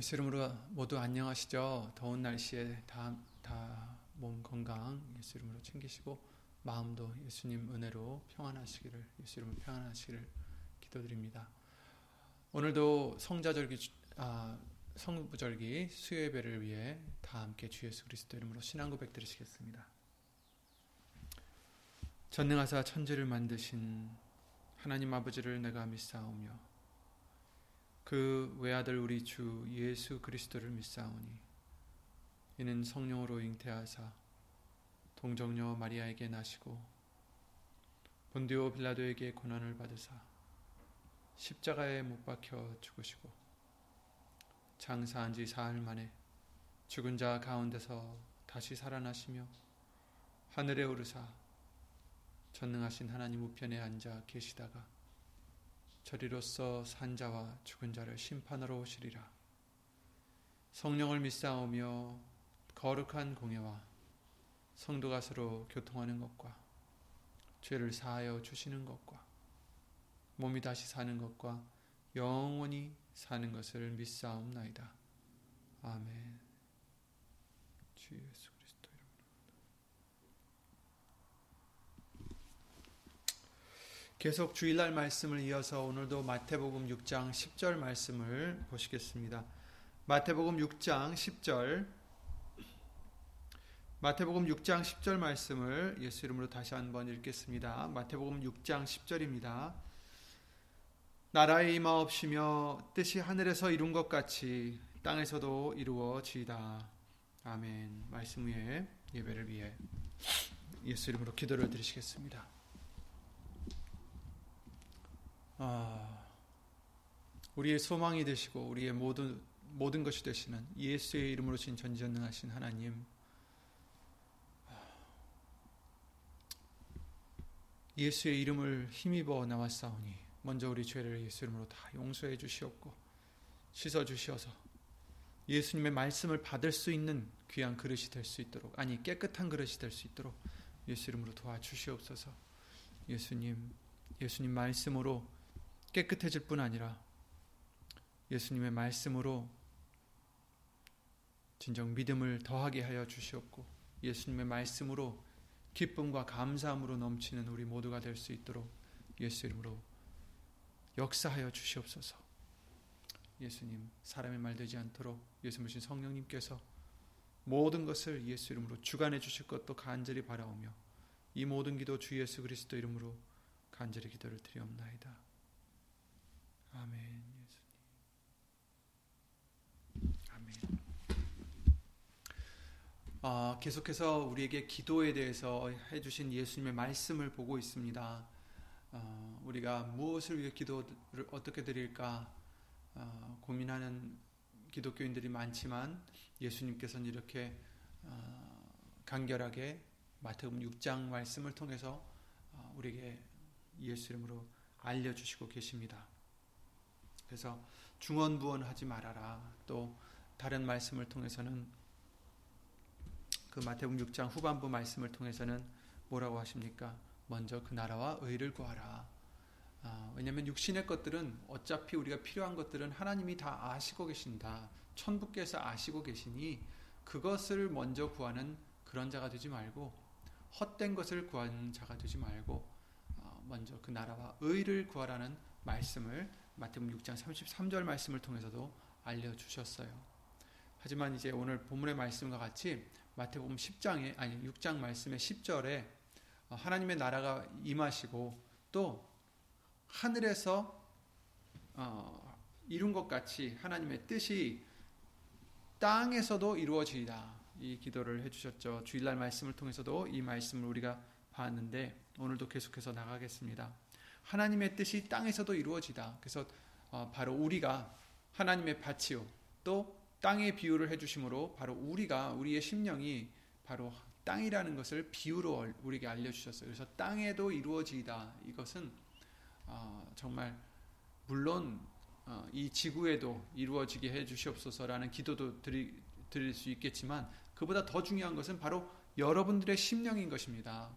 예수 이름으로 모두 안녕하시죠? 더운 날씨에 다, 다 몸 건강 예수 이름으로 챙기시고 마음도 예수님 은혜로 평안하시기를 예수 이름으로 평안하시기를 기도드립니다. 오늘도 성자절기 아, 성부절기 수요예배를 위해 다 함께 주 예수 그리스도 이름으로 신앙 고백 드리시겠습니다. 전능하사 천지를 만드신 하나님 아버지를 내가 믿사오며 그 외아들 우리 주 예수 그리스도를 믿사오니 이는 성령으로 잉태하사 동정녀 마리아에게 나시고 본디오 빌라도에게 고난을 받으사 십자가에 못 박혀 죽으시고 장사한 지 사흘 만에 죽은 자 가운데서 다시 살아나시며 하늘에 오르사 전능하신 하나님 우편에 앉아 계시다가 저리로서 산자와 죽은 자를 심판하러 오시리라. 성령을 믿사오며 거룩한 공예와 성도가 서로 교통하는 것과 죄를 사하여 주시는 것과 몸이 다시 사는 것과 영원히 사는 것을 믿사옵나이다. 아멘. 주 예수 계속 주일날 말씀을 이어서 오늘도 마태복음 6장 10절 말씀을 보시겠습니다. 마태복음 6장 10절 마태복음 6장 10절 말씀을 예수 이름으로 다시 한번 읽겠습니다. 마태복음 6장 10절입니다. 나라의 임하옵시며 뜻이 하늘에서 이룬 것 같이 땅에서도 이루어지이다. 아멘. 말씀 위에 예배를 위해 예수 이름으로 기도를 드리시겠습니다. 아, 우리의 소망이 되시고 우리의 모든 모든 것이 되시는 예수의 이름으로 신 전지전능하신 하나님. 예수의 이름을 힘입어 나왔사오니 먼저 우리 죄를 예수 이름으로 다 용서해 주시옵고 씻어 주시어서 예수님의 말씀을 받을 수 있는 귀한 그릇이 될 수 있도록 아니 깨끗한 그릇이 될 수 있도록 예수 이름으로 도와주시옵소서. 예수님 예수님 말씀으로 깨끗해질 뿐 아니라 예수님의 말씀으로 진정 믿음을 더하게 하여 주시옵고 예수님의 말씀으로 기쁨과 감사함으로 넘치는 우리 모두가 될 수 있도록 예수 이름으로 역사하여 주시옵소서. 예수님 사람의 말 되지 않도록 예수 모신 성령님께서 모든 것을 예수 이름으로 주관해 주실 것도 간절히 바라오며 이 모든 기도 주 예수 그리스도 이름으로 간절히 기도를 드리옵나이다. 아멘. 예수님. 아멘. 아, 계속해서 우리에게 기도에 대해서 해주신 예수님의 말씀을 보고 있습니다. 어, 우리가 무엇을 위해 기도를 어떻게 드릴까 어, 고민하는 기독교인들이 많지만 예수님께서는 이렇게 어, 간결하게 마태복음 6장 말씀을 통해서 우리에게 예수 이름으로 알려주시고 계십니다. 그래서 중언부언하지 말아라. 또 다른 말씀을 통해서는 그 마태복음 6장 후반부 말씀을 통해서는 뭐라고 하십니까? 먼저 그 나라와 의를 구하라. 아, 왜냐하면 육신의 것들은 어차피 우리가 필요한 것들은 하나님이 다 아시고 계신다. 천부께서 아시고 계시니 그것을 먼저 구하는 그런 자가 되지 말고 헛된 것을 구하는 자가 되지 말고 어, 먼저 그 나라와 의를 구하라는 말씀을 마태복음 6장 33절 말씀을 통해서도 알려 주셨어요. 하지만 이제 오늘 본문의 말씀과 같이 마태복음 10장에 아니 6장 말씀의 10절에 어, 하나님의 나라가 임하시고 또 하늘에서 어, 이룬 것 같이 하나님의 뜻이 땅에서도 이루어지이다. 이 기도를 해주셨죠. 주일날 말씀을 통해서도 이 말씀을 우리가 봤는데 오늘도 계속해서 나가겠습니다. 하나님의 뜻이 땅에서도 이루어지다. 그래서 어, 바로 우리가 하나님의 밭이요. 또 땅의 비유를 해주심으로 바로 우리가 우리의 심령이 바로 땅이라는 것을 비유로 우리에게 알려주셨어요. 그래서 땅에도 이루어지다. 이것은 어, 정말 물론 어, 이 지구에도 이루어지게 해주시옵소서라는 기도도 드릴 수 있겠지만 그보다 더 중요한 것은 바로 여러분들의 심령인 것입니다.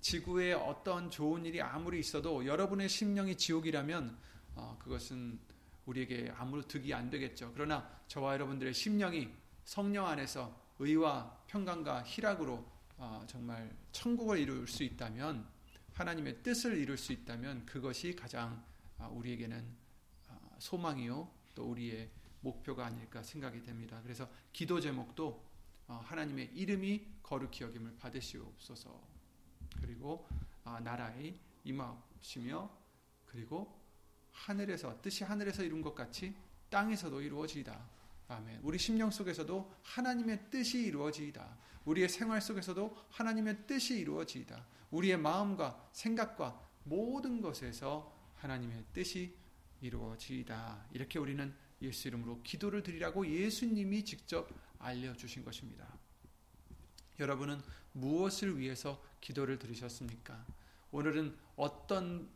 지구에 어떤 좋은 일이 아무리 있어도 여러분의 심령이 지옥이라면 어, 그것은 우리에게 아무런 득이 안 되겠죠. 그러나 저와 여러분들의 심령이 성령 안에서 의와 평강과 희락으로 어, 정말 천국을 이룰 수 있다면 하나님의 뜻을 이룰 수 있다면 그것이 가장 어, 우리에게는 어, 소망이요 또 우리의 목표가 아닐까 생각이 됩니다. 그래서 기도 제목도 어, 하나님의 이름이 거룩히 여김을 받으시옵소서. 그리고 아, 나라의 임하시며 그리고 하늘에서 뜻이 하늘에서 이룬 것 같이 땅에서도 이루어지이다. 아멘. 우리 심령 속에서도 하나님의 뜻이 이루어지이다. 우리의 생활 속에서도 하나님의 뜻이 이루어지이다. 우리의 마음과 생각과 모든 것에서 하나님의 뜻이 이루어지이다. 이렇게 우리는 예수 이름으로 기도를 드리라고 예수님이 직접 알려주신 것입니다. 여러분은 무엇을 위해서 기도를 드리셨습니까? 오늘은 어떤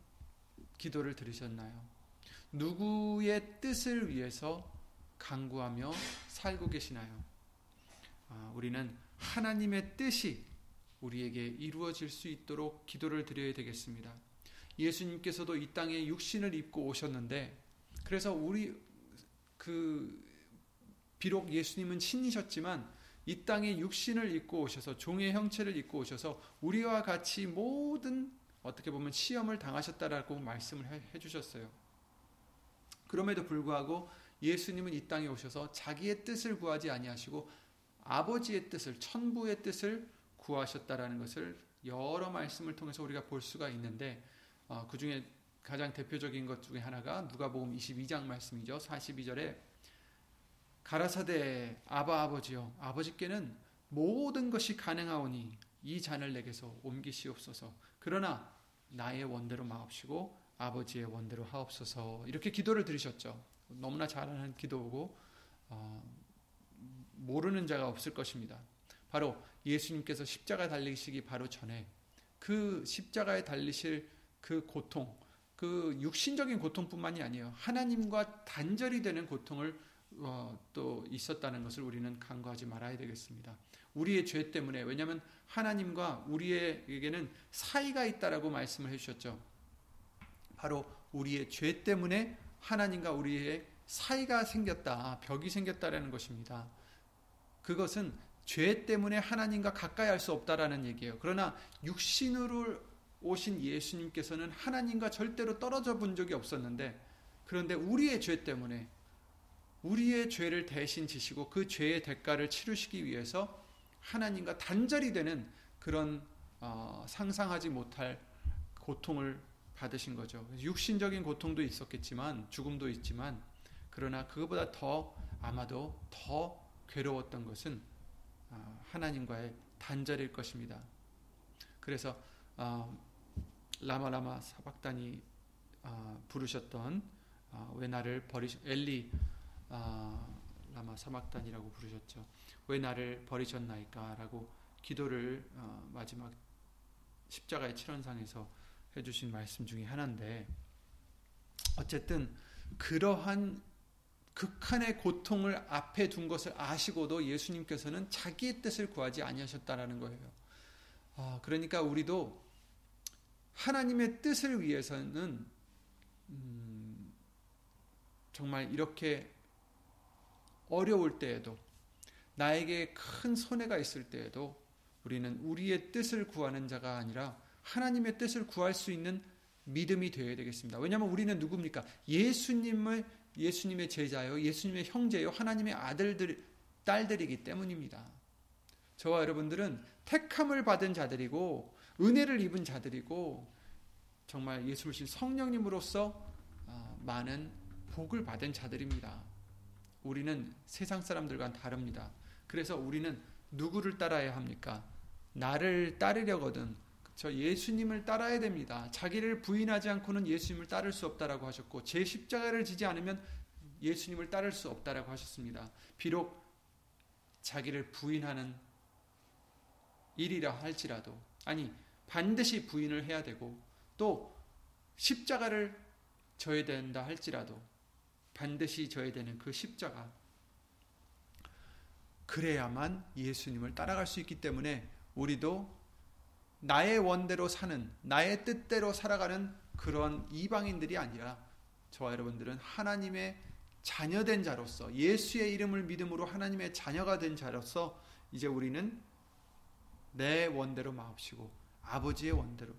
기도를 드리셨나요? 누구의 뜻을 위해서 강구하며 살고 계시나요? 아, 우리는 하나님의 뜻이 우리에게 이루어질 수 있도록 기도를 드려야 되겠습니다. 예수님께서도 이 땅에 육신을 입고 오셨는데, 그래서 우리 그 비록 예수님은 신이셨지만 이 땅에 육신을 입고 오셔서 종의 형체를 입고 오셔서 우리와 같이 모든 어떻게 보면 시험을 당하셨다라고 말씀을 해 주셨어요. 그럼에도 불구하고 예수님은 이 땅에 오셔서 자기의 뜻을 구하지 아니하시고 아버지의 뜻을 천부의 뜻을 구하셨다라는 것을 여러 말씀을 통해서 우리가 볼 수가 있는데 어, 그 중에 가장 대표적인 것 중에 하나가 누가복음 22장 말씀이죠. 42절에 가라사대 아바 아버지여 아버지께는 모든 것이 가능하오니 이 잔을 내게서 옮기시옵소서. 그러나 나의 원대로 마옵시고 아버지의 원대로 하옵소서. 이렇게 기도를 드리셨죠. 너무나 잘하는 기도고 어, 모르는 자가 없을 것입니다. 바로 예수님께서 십자가 달리시기 바로 전에 그 십자가에 달리실 그 고통, 그 육신적인 고통뿐만이 아니에요. 하나님과 단절이 되는 고통을 어, 또 있었다는 것을 우리는 간과하지 말아야 되겠습니다. 우리의 죄 때문에 왜냐하면 하나님과 우리에게는 사이가 있다라고 말씀을 해주셨죠. 바로 우리의 죄 때문에 하나님과 우리의 사이가 생겼다, 벽이 생겼다라는 것입니다. 그것은 죄 때문에 하나님과 가까이 할 수 없다라는 얘기예요. 그러나 육신으로 오신 예수님께서는 하나님과 절대로 떨어져 본 적이 없었는데 그런데 우리의 죄 때문에 우리의 죄를 대신 지시고 그 죄의 대가를 치르시기 위해서 하나님과 단절이 되는 그런 어, 상상하지 못할 고통을 받으신 거죠. 육신적인 고통도 있었겠지만 죽음도 있지만 그러나 그것보다 더 아마도 더 괴로웠던 것은 어, 하나님과의 단절일 것입니다. 그래서 어, 라마라마 사박단이 어, 부르셨던 어, 왜 나를 버리시 엘리 어, 라마 사막단이라고 부르셨죠. 왜 나를 버리셨나이까라고 기도를 어, 마지막 십자가의 칠원상에서 해주신 말씀 중에 하나인데 어쨌든 그러한 극한의 고통을 앞에 둔 것을 아시고도 예수님께서는 자기의 뜻을 구하지 아니하셨다라는 거예요. 아, 그러니까 우리도 하나님의 뜻을 위해서는 음, 정말 이렇게 어려울 때에도 나에게 큰 손해가 있을 때에도 우리는 우리의 뜻을 구하는 자가 아니라 하나님의 뜻을 구할 수 있는 믿음이 되어야 되겠습니다. 왜냐하면 우리는 누굽니까? 예수님을 예수님의 제자요, 예수님의 형제요, 하나님의 아들들, 딸들이기 때문입니다. 저와 여러분들은 택함을 받은 자들이고 은혜를 입은 자들이고 정말 예수를 신 성령님으로서 아, 많은 복을 받은 자들입니다. 우리는 세상 사람들과는 다릅니다. 그래서 우리는 누구를 따라야 합니까? 나를 따르려거든 저 예수님을 따라야 됩니다. 자기를 부인하지 않고는 예수님을 따를 수 없다라고 하셨고 제 십자가를 지지 않으면 예수님을 따를 수 없다라고 하셨습니다. 비록 자기를 부인하는 일이라 할지라도 아니 반드시 부인을 해야 되고 또 십자가를 져야 된다 할지라도 반드시 져야 되는 그 십자가. 그래야만 예수님을 따라갈 수 있기 때문에 우리도 나의 원대로 사는 나의 뜻대로 살아가는 그런 이방인들이 아니라 저와 여러분들은 하나님의 자녀된 자로서 예수의 이름을 믿음으로 하나님의 자녀가 된 자로서 이제 우리는 내 원대로 마옵시고 아버지의 원대로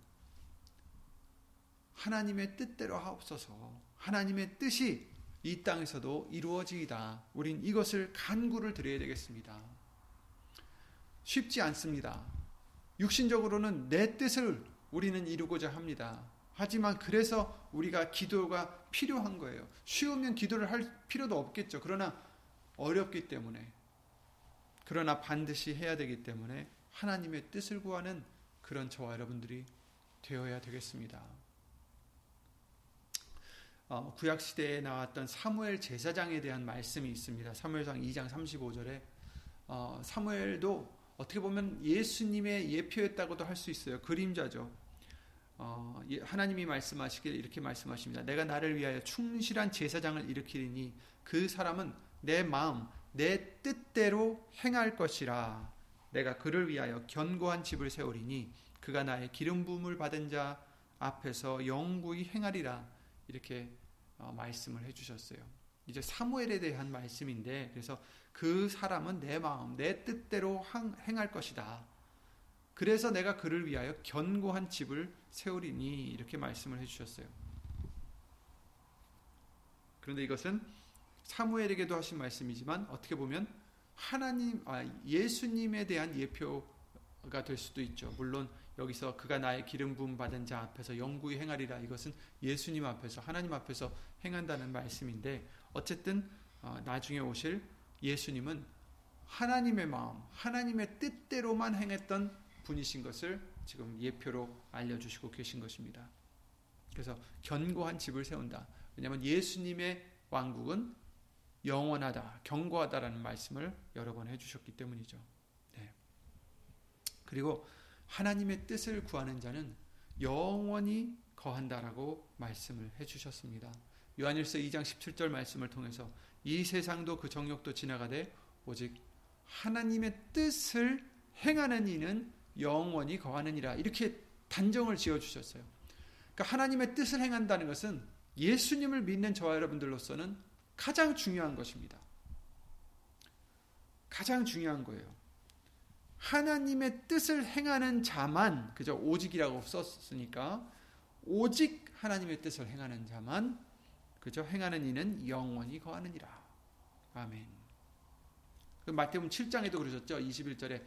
하나님의 뜻대로 하옵소서. 하나님의 뜻이 이 땅에서도 이루어지이다. 우린 이것을 간구를 드려야 되겠습니다. 쉽지 않습니다. 육신적으로는 내 뜻을 우리는 이루고자 합니다. 하지만 그래서 우리가 기도가 필요한 거예요. 쉬우면 기도를 할 필요도 없겠죠. 그러나 어렵기 때문에 그러나 반드시 해야 되기 때문에 하나님의 뜻을 구하는 그런 저와 여러분들이 되어야 되겠습니다. 어, 구약 시대에 나왔던 사무엘 제사장에 대한 말씀이 있습니다. 사무엘상 2장 35절에 어, 사무엘도 어떻게 보면 예수님의 예표였다고도 할 수 있어요. 그림자죠. 어, 예, 하나님이 말씀하시길 이렇게 말씀하십니다. 내가 나를 위하여 충실한 제사장을 일으키리니 그 사람은 내 마음, 내 뜻대로 행할 것이라. 내가 그를 위하여 견고한 집을 세우리니 그가 나의 기름 부음을 받은 자 앞에서 영구히 행하리라. 이렇게 어, 말씀을 해주셨어요. 이제 사무엘에 대한 말씀인데 그래서 그 사람은 내 마음, 내 뜻대로 행할 것이다. 그래서 내가 그를 위하여 견고한 집을 세우리니 이렇게 말씀을 해주셨어요. 그런데 이것은 사무엘에게도 하신 말씀이지만 어떻게 보면 하나님, 아, 예수님에 대한 예표가 될 수도 있죠. 물론 여기서 그가 나의 기름 부음 받은 자 앞에서 영구히 행하리라 이것은 예수님 앞에서 하나님 앞에서 행한다는 말씀인데 어쨌든 어, 나중에 오실 예수님은 하나님의 마음, 하나님의 뜻대로만 행했던 분이신 것을 지금 예표로 알려주시고 계신 것입니다. 그래서 견고한 집을 세운다. 왜냐하면 예수님의 왕국은 영원하다, 견고하다라는 말씀을 여러 번 해주셨기 때문이죠. 네. 그리고 하나님의 뜻을 구하는 자는 영원히 거한다라고 말씀을 해주셨습니다. 요한일서 2장 17절 말씀을 통해서 이 세상도 그 정욕도 지나가되 오직 하나님의 뜻을 행하는 이는 영원히 거하느니라 이렇게 단정을 지어 주셨어요. 그러니까 하나님의 뜻을 행한다는 것은 예수님을 믿는 저와 여러분들로서는 가장 중요한 것입니다. 가장 중요한 거예요. 하나님의 뜻을 행하는 자만 그저 오직이라고 썼으니까 오직 하나님의 뜻을 행하는 자만 그저 행하는 이는 영원히 거하느니라. 아멘. 그 마태복음 7장에도 그러셨죠. 21절에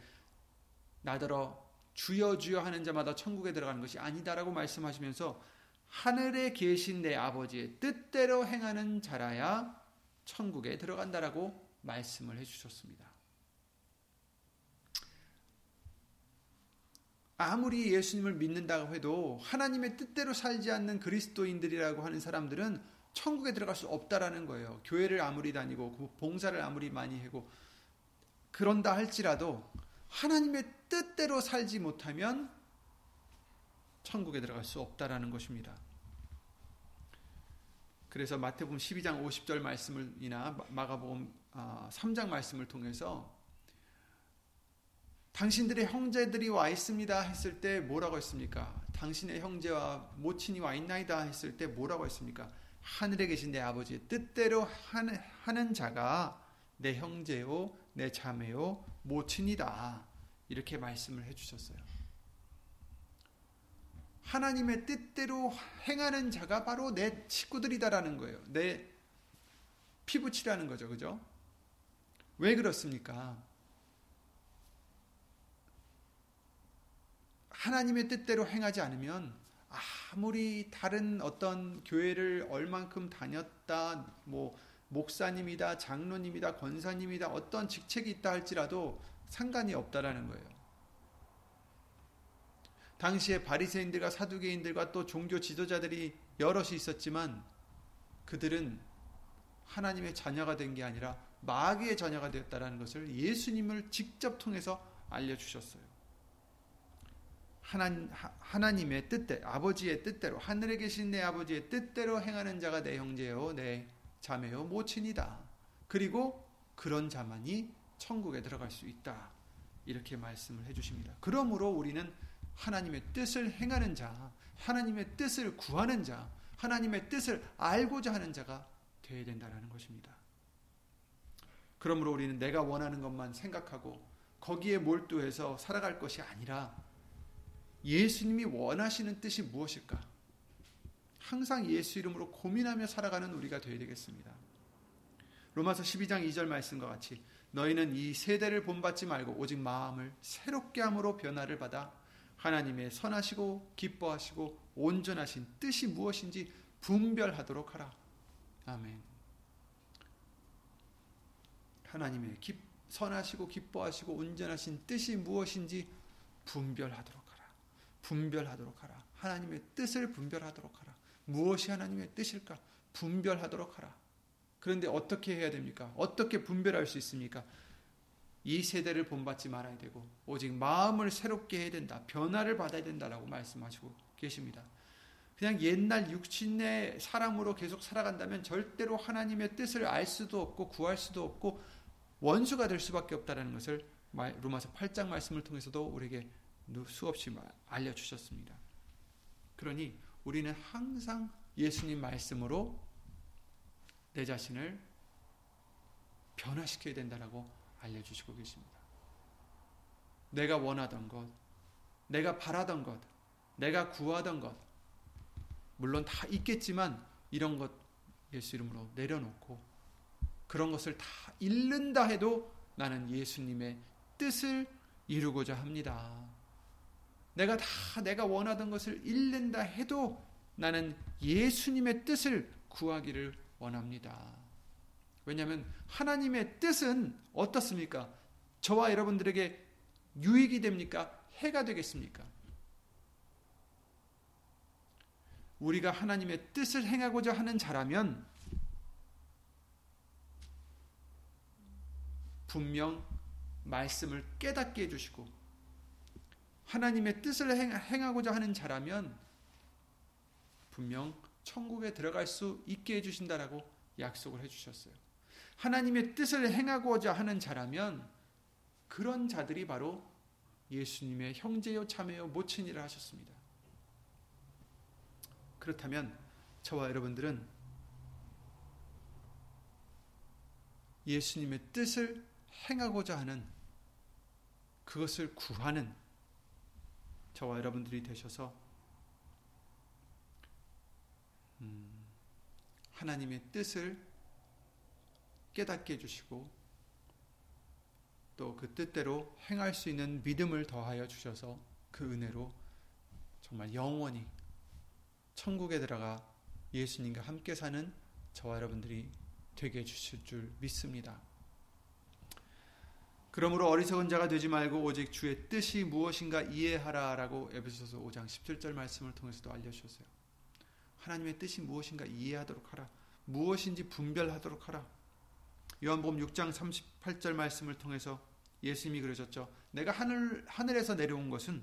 나더러 주여 주여 하는 자마다 천국에 들어가는 것이 아니다라고 말씀하시면서 하늘에 계신 내 아버지의 뜻대로 행하는 자라야 천국에 들어간다라고 말씀을 해 주셨습니다. 아무리 예수님을 믿는다고 해도 하나님의 뜻대로 살지 않는 그리스도인들이라고 하는 사람들은 천국에 들어갈 수 없다라는 거예요. 교회를 아무리 다니고 그 봉사를 아무리 많이 하고 그런다 할지라도 하나님의 뜻대로 살지 못하면 천국에 들어갈 수 없다라는 것입니다. 그래서 마태복음 12장 50절 말씀을이나 마가복음 3장 아, 말씀을 통해서 당신들의 형제들이 와 있습니다 했을 때 뭐라고 했습니까? 당신의 형제와 모친이 와 있나이다 했을 때 뭐라고 했습니까? 하늘에 계신 내 아버지의 뜻대로 하는 자가 내 형제요, 내 자매요, 모친이다. 이렇게 말씀을 해주셨어요. 하나님의 뜻대로 행하는 자가 바로 내 식구들이다라는 거예요. 내 피부치라는 거죠. 그죠? 왜 그렇습니까? 하나님의 뜻대로 행하지 않으면 아무리 다른 어떤 교회를 얼만큼 다녔다, 뭐 목사님이다, 장로님이다, 권사님이다, 어떤 직책이 있다 할지라도 상관이 없다라는 거예요. 당시에 바리새인들과 사두개인들과 또 종교 지도자들이 여럿이 있었지만 그들은 하나님의 자녀가 된 게 아니라 마귀의 자녀가 되었다라는 것을 예수님을 직접 통해서 알려 주셨어요. 하나, 하나님의 뜻대로 아버지의 뜻대로 하늘에 계신 내 아버지의 뜻대로 행하는 자가 내 형제요 내 자매요 모친이다. 그리고 그런 자만이 천국에 들어갈 수 있다. 이렇게 말씀을 해 주십니다. 그러므로 우리는 하나님의 뜻을 행하는 자, 하나님의 뜻을 구하는 자, 하나님의 뜻을 알고자 하는 자가 되어야 된다는 것입니다. 그러므로 우리는 내가 원하는 것만 생각하고 거기에 몰두해서 살아갈 것이 아니라 예수님이 원하시는 뜻이 무엇일까? 항상 예수 이름으로 고민하며 살아가는 우리가 되어야 되겠습니다. 로마서 12장 2절 말씀과 같이 너희는 이 세대를 본받지 말고 오직 마음을 새롭게 함으로 변화를 받아 하나님의 선하시고 기뻐하시고 온전하신 뜻이 무엇인지 분별하도록 하라. 아멘. 하나님의 기, 선하시고 기뻐하시고 온전하신 뜻이 무엇인지 분별하도록. 분별하도록 하라. 하나님의 뜻을 분별하도록 하라. 무엇이 하나님의 뜻일까? 분별하도록 하라. 그런데 어떻게 해야 됩니까? 어떻게 분별할 수 있습니까? 이 세대를 본받지 말아야 되고 오직 마음을 새롭게 해야 된다. 변화를 받아야 된다라고 말씀하시고 계십니다. 그냥 옛날 육신의 사람으로 계속 살아간다면 절대로 하나님의 뜻을 알 수도 없고 구할 수도 없고 원수가 될 수밖에 없다라는 것을 로마서 8장 말씀을 통해서도 우리에게 수없이 알려 주셨습니다. 그러니 우리는 항상 예수님 말씀으로 내 자신을 변화시켜야 된다라고 알려 주시고 계십니다. 내가 원하던 것, 내가 바라던 것, 내가 구하던 것 물론 다 있겠지만 이런 것 예수 이름으로 내려놓고 그런 것을 다 잃는다 해도 나는 예수님의 뜻을 이루고자 합니다. 내가 다 내가 원하던 것을 잃는다 해도 나는 예수님의 뜻을 구하기를 원합니다. 왜냐하면 하나님의 뜻은 어떻습니까? 저와 여러분들에게 유익이 됩니까? 해가 되겠습니까? 우리가 하나님의 뜻을 행하고자 하는 자라면 분명 말씀을 깨닫게 해주시고 하나님의 뜻을 행하고자 하는 자라면 분명 천국에 들어갈 수 있게 해주신다라고 약속을 해주셨어요. 하나님의 뜻을 행하고자 하는 자라면 그런 자들이 바로 예수님의 형제요 자매요 모친이라 하셨습니다. 그렇다면 저와 여러분들은 예수님의 뜻을 행하고자 하는 그것을 구하는 저와 여러분들이 되셔서 음, 하나님의 뜻을 깨닫게 해주시고 또 그 뜻대로 행할 수 있는 믿음을 더하여 주셔서 그 은혜로 정말 영원히 천국에 들어가 예수님과 함께 사는 저와 여러분들이 되게 해주실 줄 믿습니다. 그러므로 어리석은 자가 되지 말고 오직 주의 뜻이 무엇인가 이해하라라고 에베소서 5장 17절 말씀을 통해서도 알려주셨어요. 하나님의 뜻이 무엇인가 이해하도록 하라. 무엇인지 분별하도록 하라. 요한복음 6장 38절 말씀을 통해서 예수님이 그러셨죠. 내가 하늘 하늘에서 내려온 것은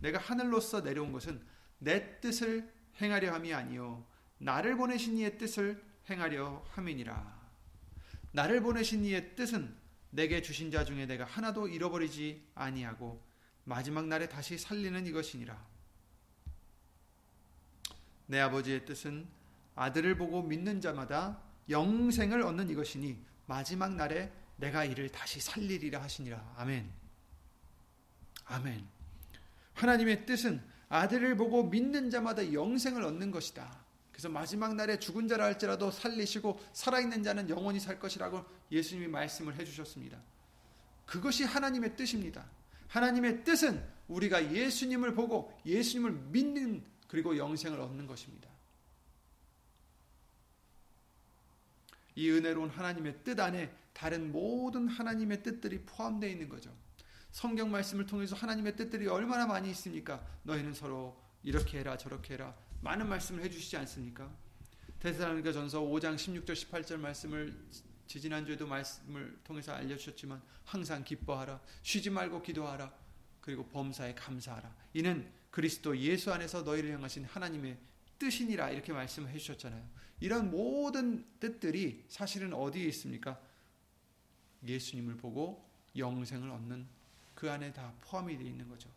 내가 하늘로서 내려온 것은 내 뜻을 행하려 함이 아니요 나를 보내신 이의 뜻을 행하려 함이니라. 나를 보내신 이의 뜻은 내게 주신 자 중에 내가 하나도 잃어버리지 아니하고 마지막 날에 다시 살리는 이것이니라. 내 아버지의 뜻은 아들을 보고 믿는 자마다 영생을 얻는 이것이니 마지막 날에 내가 이를 다시 살리리라 하시니라. 아멘. 아멘. 하나님의 뜻은 아들을 보고 믿는 자마다 영생을 얻는 것이다. 그래서 마지막 날에 죽은 자라 할지라도 살리시고 살아있는 자는 영원히 살 것이라고 예수님이 말씀을 해주셨습니다. 그것이 하나님의 뜻입니다. 하나님의 뜻은 우리가 예수님을 보고 예수님을 믿는 그리고 영생을 얻는 것입니다. 이 은혜로운 하나님의 뜻 안에 다른 모든 하나님의 뜻들이 포함되어 있는 거죠. 성경 말씀을 통해서 하나님의 뜻들이 얼마나 많이 있습니까? 너희는 서로 이렇게 해라 저렇게 해라 많은 말씀을 해주시지 않습니까? 데살로니가 전서 5장 16절 18절 말씀을 지지난주에도 말씀을 통해서 알려주셨지만 항상 기뻐하라 쉬지 말고 기도하라 그리고 범사에 감사하라 이는 그리스도 예수 안에서 너희를 향하신 하나님의 뜻이니라 이렇게 말씀을 해주셨잖아요 이런 모든 뜻들이 사실은 어디에 있습니까? 예수님을 보고 영생을 얻는 그 안에 다 포함이 되어 있는 거죠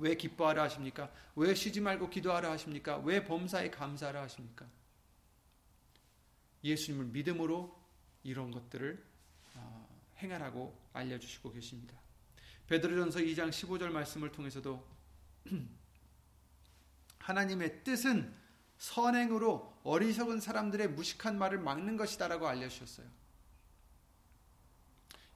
왜 기뻐하라 하십니까? 왜 쉬지 말고 기도하라 하십니까? 왜 범사에 감사하라 하십니까? 예수님을 믿음으로 이런 것들을 어, 행하라고 알려주시고 계십니다. 베드로전서 2장 15절 말씀을 통해서도 하나님의 뜻은 선행으로 어리석은 사람들의 무식한 말을 막는 것이다라고 알려주셨어요.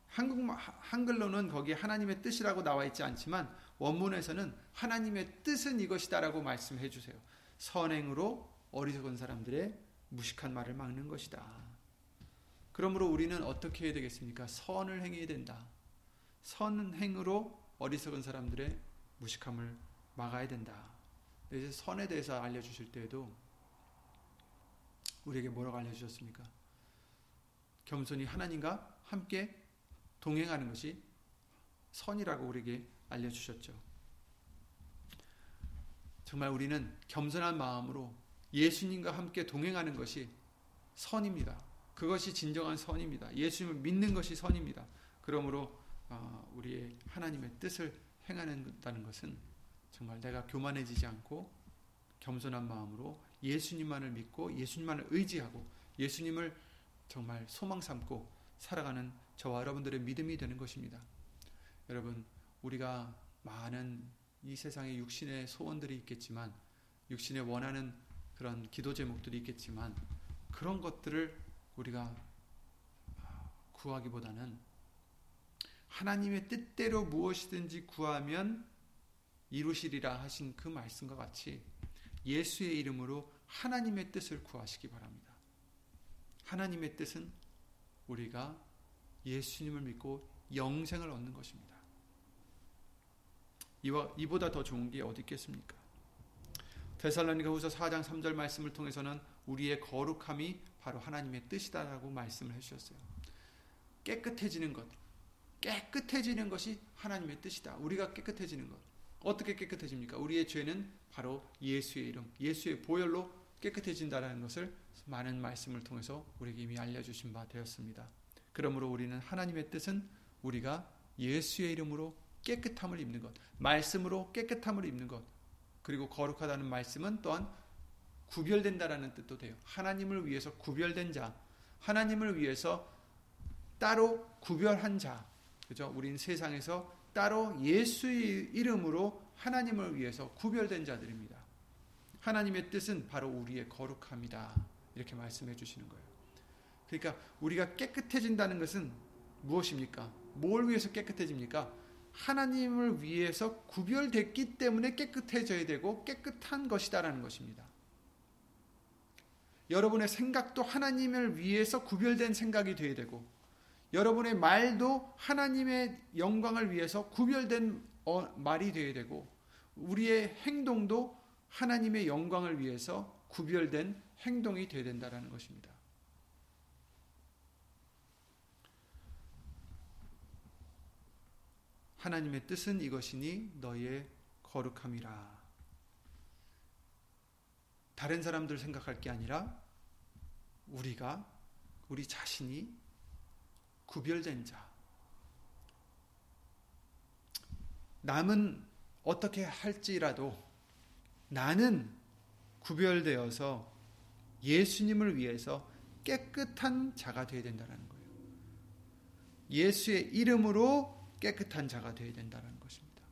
한국 한글로는 거기 하나님의 뜻이라고 나와 있지 않지만 원문에서는 하나님의 뜻은 이것이다라고 말씀해 주세요. 선행으로 어리석은 사람들의 무식한 말을 막는 것이다. 그러므로 우리는 어떻게 해야 되겠습니까? 선을 행해야 된다. 선행으로 어리석은 사람들의 무식함을 막아야 된다. 이제 선에 대해서 알려주실 때에도 우리에게 뭐라고 알려주셨습니까? 겸손히 하나님과 함께 동행하는 것이 선이라고 우리에게 알려주셨죠. 정말 우리는 겸손한 마음으로 예수님과 함께 동행하는 것이 선입니다. 그것이 진정한 선입니다. 예수님을 믿는 것이 선입니다. 그러므로 어, 우리의 하나님의 뜻을 행하는다는 것은 정말 내가 교만해지지 않고 겸손한 마음으로 예수님만을 믿고 예수님만을 의지하고 예수님을 정말 소망 삼고 살아가는 저와 여러분들의 믿음이 되는 것입니다. 여러분, 우리가 많은 이 세상에 육신의 소원들이 있겠지만 육신에 원하는 그런 기도 제목들이 있겠지만 그런 것들을 우리가 구하기보다는 하나님의 뜻대로 무엇이든지 구하면 이루시리라 하신 그 말씀과 같이 예수의 이름으로 하나님의 뜻을 구하시기 바랍니다. 하나님의 뜻은 우리가 예수님을 믿고 영생을 얻는 것입니다. 이와 이보다 더 좋은 게 어디 있겠습니까? 데살로니가후서 4장 3절 말씀을 통해서는 우리의 거룩함이 바로 하나님의 뜻이다라고 말씀을 해 주셨어요. 깨끗해지는 것. 깨끗해지는 것이 하나님의 뜻이다. 우리가 깨끗해지는 것. 어떻게 깨끗해집니까? 우리의 죄는 바로 예수의 이름, 예수의 보혈로 깨끗해진다라는 것을 많은 말씀을 통해서 우리에게 이미 알려주신 바 되었습니다. 그러므로 우리는 하나님의 뜻은 우리가 예수의 이름으로 깨끗함을 입는 것, 말씀으로 깨끗함을 입는 것, 그리고 거룩하다는 말씀은 또한 구별된다라는 뜻도 돼요. 하나님을 위해서 구별된 자, 하나님을 위해서 따로 구별한 자, 그죠? 우린 세상에서 따로 예수의 이름으로 하나님을 위해서 구별된 자들입니다. 하나님의 뜻은 바로 우리의 거룩함이다. 이렇게 말씀해 주시는 거예요. 그러니까 우리가 깨끗해진다는 것은 무엇입니까? 뭘 위해서 깨끗해집니까? 하나님을 위해서 구별됐기 때문에 깨끗해져야 되고 깨끗한 것이다라는 것입니다. 여러분의 생각도 하나님을 위해서 구별된 생각이 되어야 되고 여러분의 말도 하나님의 영광을 위해서 구별된 어, 말이 되어야 되고 우리의 행동도 하나님의 영광을 위해서 구별된 행동이 되어야 된다는 것입니다. 하나님의 뜻은 이것이니 너의 거룩함이라. 다른 사람들 생각할 게 아니라 우리가 우리 자신이 구별된 자. 남은 어떻게 할지라도 나는 구별되어서 예수님을 위해서 깨끗한 자가 되어야 된다는 거예요. 예수의 이름으로 깨끗한 자가 되어야 된다는 것입니다.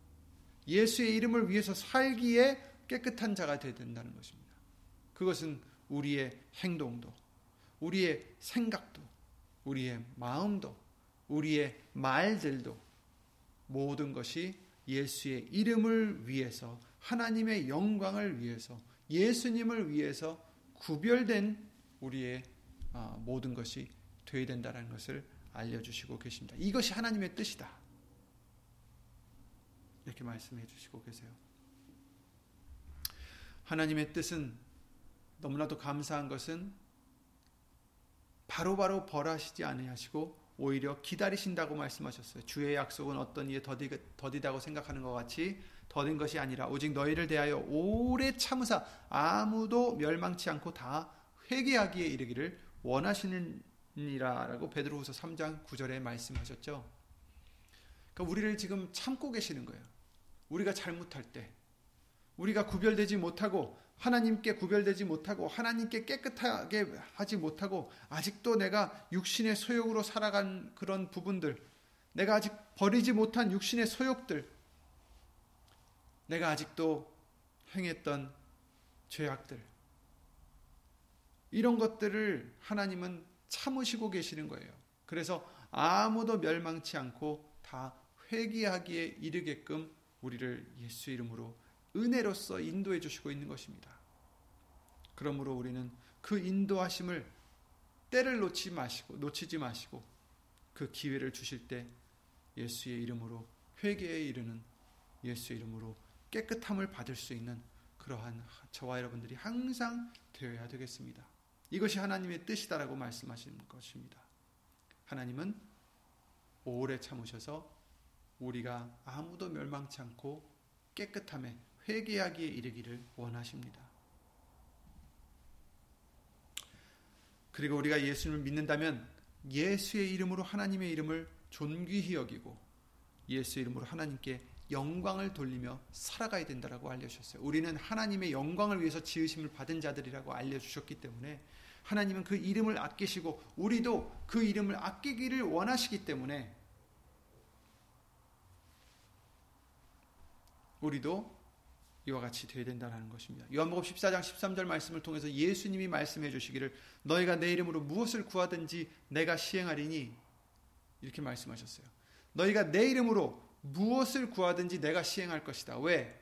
예수의 이름을 위해서 살기에 깨끗한 자가 되어야 된다는 것입니다. 그것은 우리의 행동도, 우리의 생각도, 우리의 마음도, 우리의 말들도 모든 것이 예수의 이름을 위해서 하나님의 영광을 위해서 예수님을 위해서 구별된 우리의 아, 모든 것이 되어야 된다는 것을 알려주시고 계십니다. 이것이 하나님의 뜻이다. 이렇게 말씀해 주시고 계세요. 하나님의 뜻은 너무나도 감사한 것은 바로바로 바로 벌하시지 아니하시고 오히려 기다리신다고 말씀하셨어요. 주의 약속은 어떤 이에 더디, 더디다고 생각하는 것 같이 더딘 것이 아니라 오직 너희를 대하여 오래 참으사 아무도 멸망치 않고 다 회개하기에 이르기를 원하시느니라라고 베드로후서 3장 9절에 말씀하셨죠. 그러니까 우리를 지금 참고 계시는 거예요. 우리가 잘못할 때, 우리가 구별되지 못하고 하나님께 구별되지 못하고 하나님께 깨끗하게 하지 못하고 아직도 내가 육신의 소욕으로 살아간 그런 부분들, 내가 아직 버리지 못한 육신의 소욕들, 내가 아직도 행했던 죄악들, 이런 것들을 하나님은 참으시고 계시는 거예요. 그래서 아무도 멸망치 않고 다 회개하기에 이르게끔 우리를 예수 이름으로 은혜로서 인도해 주시고 있는 것입니다. 그러므로 우리는 그 인도하심을 때를 놓지 마시고 놓치지 마시고 그 기회를 주실 때 예수의 이름으로 회개에 이르는 예수의 이름으로 깨끗함을 받을 수 있는 그러한 저와 여러분들이 항상 되어야 되겠습니다. 이것이 하나님의 뜻이다라고 말씀하시는 것입니다. 하나님은 오래 참으셔서 우리가 아무도 멸망치 않고 깨끗함에 회개하기에 이르기를 원하십니다. 그리고 우리가 예수님을 믿는다면 예수의 이름으로 하나님의 이름을 존귀히 여기고 예수의 이름으로 하나님께 영광을 돌리며 살아가야 된다라고 알려주셨어요. 우리는 하나님의 영광을 위해서 지으심을 받은 자들이라고 알려주셨기 때문에 하나님은 그 이름을 아끼시고 우리도 그 이름을 아끼기를 원하시기 때문에 우리도 이와 같이 되어야 된다는 것입니다. 요한복음 14장 13절 말씀을 통해서 예수님이 말씀해 주시기를 너희가 내 이름으로 무엇을 구하든지 내가 시행하리니 이렇게 말씀하셨어요. 너희가 내 이름으로 무엇을 구하든지 내가 시행할 것이다. 왜?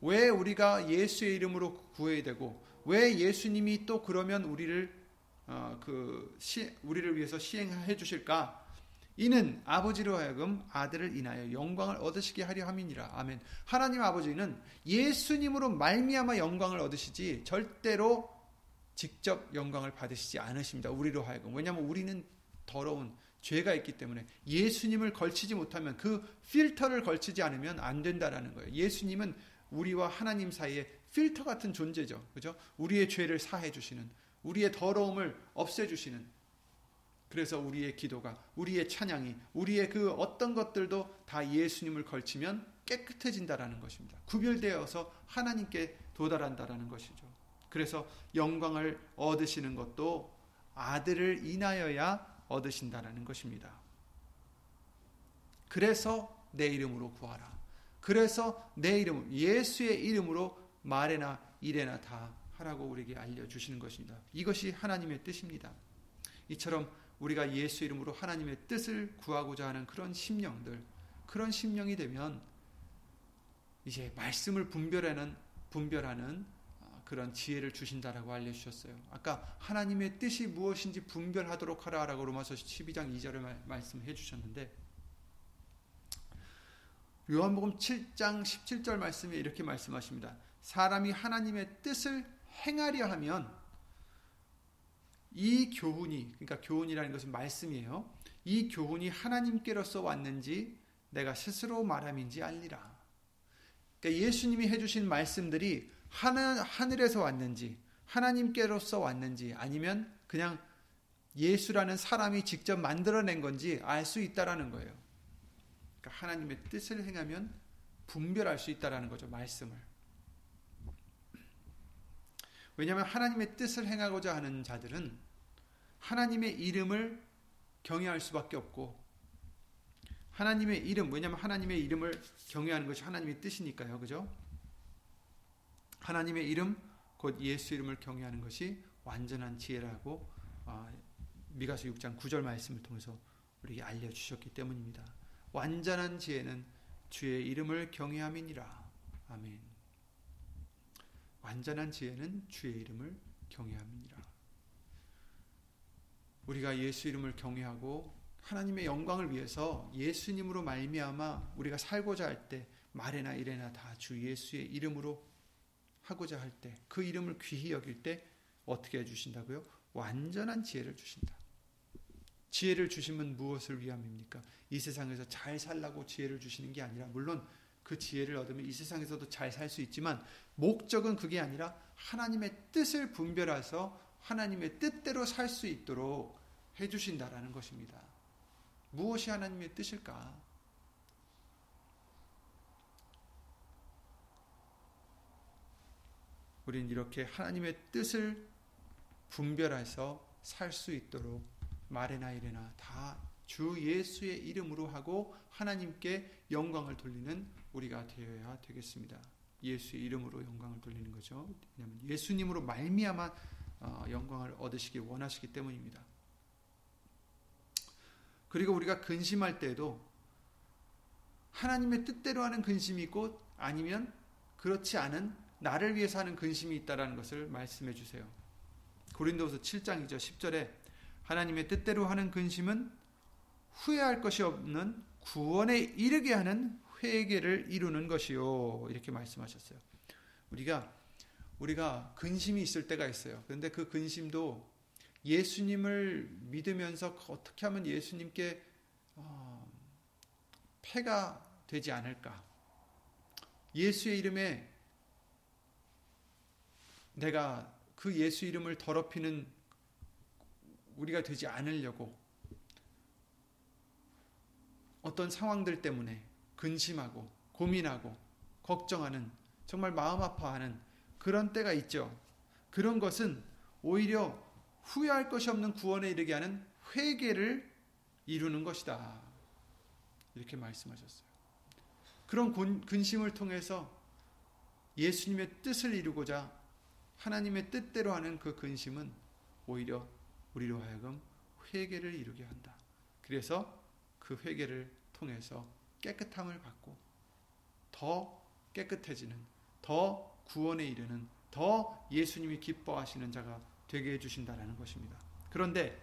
왜 우리가 예수의 이름으로 구해야 되고 왜 예수님이 또 그러면 우리를 어, 그 시, 우리를 위해서 시행해 주실까? 이는 아버지로 하여금 아들을 인하여 영광을 얻으시게 하려 함이니라. 아멘. 하나님 아버지는 예수님으로 말미암아 영광을 얻으시지 절대로 직접 영광을 받으시지 않으십니다. 우리로 하여금. 왜냐하면 우리는 더러운 죄가 있기 때문에 예수님을 걸치지 못하면 그 필터를 걸치지 않으면 안 된다라는 거예요. 예수님은 우리와 하나님 사이에 필터 같은 존재죠. 그죠? 우리의 죄를 사해 주시는, 우리의 더러움을 없애 주시는. 그래서 우리의 기도가, 우리의 찬양이, 우리의 그 어떤 것들도 다 예수님을 걸치면 깨끗해진다라는 것입니다. 구별되어서 하나님께 도달한다라는 것이죠. 그래서 영광을 얻으시는 것도 아들을 인하여야 얻으신다라는 것입니다. 그래서 내 이름으로 구하라. 그래서 내 이름, 예수의 이름으로 말에나 일에나 다 하라고 우리에게 알려주시는 것입니다. 이것이 하나님의 뜻입니다. 이처럼 우리가 예수 이름으로 하나님의 뜻을 구하고자 하는 그런 심령들, 그런 심령이 되면 이제 말씀을 분별하는 분별하는 아, 그런 지혜를 주신다라고 알려주셨어요. 아까 하나님의 뜻이 무엇인지 분별하도록 하라라고 로마서 12장 2절에 말씀해 주셨는데 요한복음 7장 17절 말씀에 이렇게 말씀하십니다. 사람이 하나님의 뜻을 행하려 하면 이 교훈이 그러니까 교훈이라는 것은 말씀이에요. 이 교훈이 하나님께로서 왔는지 내가 스스로 말함인지 알리라. 그러니까 예수님이 해주신 말씀들이 하나, 하늘에서 왔는지 하나님께로서 왔는지 아니면 그냥 예수라는 사람이 직접 만들어낸 건지 알 수 있다라는 거예요. 그러니까 하나님의 뜻을 행하면 분별할 수 있다라는 거죠 말씀을. 왜냐하면 하나님의 뜻을 행하고자 하는 자들은 하나님의 이름을 경외할 수밖에 없고 하나님의 이름 왜냐하면 하나님의 이름을 경외하는 것이 하나님의 뜻이니까요, 그죠? 하나님의 이름 곧 예수 이름을 경외하는 것이 완전한 지혜라고 아, 미가서 6장 9절 말씀을 통해서 우리에게 알려주셨기 때문입니다. 완전한 지혜는 주의 이름을 경외함이니라. 아멘. 완전한 지혜는 주의 이름을 경외함이니라. 우리가 예수 이름을 경외하고 하나님의 영광을 위해서 예수님으로 말미암아 우리가 살고자 할 때 말에나 일에나 다 주 예수의 이름으로 하고자 할 때 그 이름을 귀히 여길 때 어떻게 해 주신다고요? 완전한 지혜를 주신다. 지혜를 주시면 무엇을 위함입니까? 이 세상에서 잘 살라고 지혜를 주시는 게 아니라 물론 그 지혜를 얻으면 이 세상에서도 잘 살 수 있지만 목적은 그게 아니라 하나님의 뜻을 분별해서 하나님의 뜻대로 살 수 있도록 해주신다라는 것입니다. 무엇이 하나님의 뜻일까? 우린 이렇게 하나님의 뜻을 분별해서 살 수 있도록 말해나 이래나 다 주 예수의 이름으로 하고 하나님께 영광을 돌리는 우리가 되어야 되겠습니다. 예수의 이름으로 영광을 돌리는 거죠. 왜냐하면 예수님으로 말미암아 어, 영광을 얻으시기 원하시기 때문입니다. 그리고 우리가 근심할 때도 하나님의 뜻대로 하는 근심이 있고 아니면 그렇지 않은 나를 위해서 하는 근심이 있다라는 것을 말씀해 주세요. 고린도서 7장이죠. 10절에 하나님의 뜻대로 하는 근심은 후회할 것이 없는 구원에 이르게 하는 회개를 이루는 것이요. 이렇게 말씀하셨어요. 우리가 우리가 근심이 있을 때가 있어요. 그런데 그 근심도 예수님을 믿으면서 어떻게 하면 예수님께 어, 패가 되지 않을까? 예수의 이름에 내가 그 예수 이름을 더럽히는 우리가 되지 않으려고 어떤 상황들 때문에 근심하고 고민하고 걱정하는 정말 마음 아파하는 그런 때가 있죠. 그런 것은 오히려 후회할 것이 없는 구원에 이르게 하는 회개를 이루는 것이다. 이렇게 말씀하셨어요. 그런 근심을 통해서 예수님의 뜻을 이루고자 하나님의 뜻대로 하는 그 근심은 오히려 우리로 하여금 회개를 이루게 한다. 그래서 그 회개를 통해서 깨끗함을 받고 더 깨끗해지는 더 구원에 이르는 더 예수님이 기뻐하시는 자가 되게 해주신다라는 것입니다. 그런데